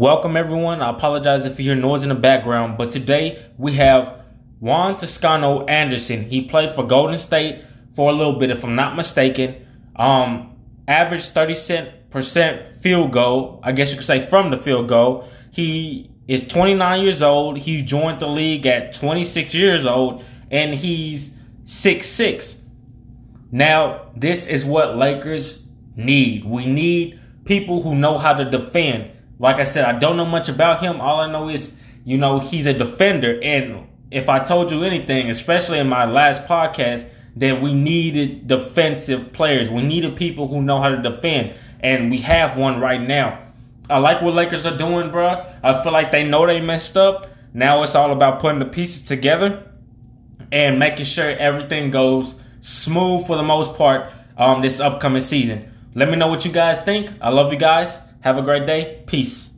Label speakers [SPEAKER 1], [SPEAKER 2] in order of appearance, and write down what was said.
[SPEAKER 1] Welcome everyone. I apologize if you hear noise in the background, but today we have Juan Toscano Anderson. He played for Golden State for a little bit, if I'm not mistaken. Um, average 30 cent percent field goal. I guess you could say from the field goal. He is 29 years old. He joined the league at 26 years old, and he's 6'6. Now, this is what Lakers need. We need people who know how to defend. Like I said, I don't know much about him. All I know is, you know, he's a defender. And if I told you anything, especially in my last podcast, that we needed defensive players. We needed people who know how to defend. And we have one right now. I like what Lakers are doing, bro. I feel like they know they messed up. Now it's all about putting the pieces together and making sure everything goes smooth for the most part um, this upcoming season. Let me know what you guys think. I love you guys. Have a great day. Peace.